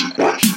Consequência.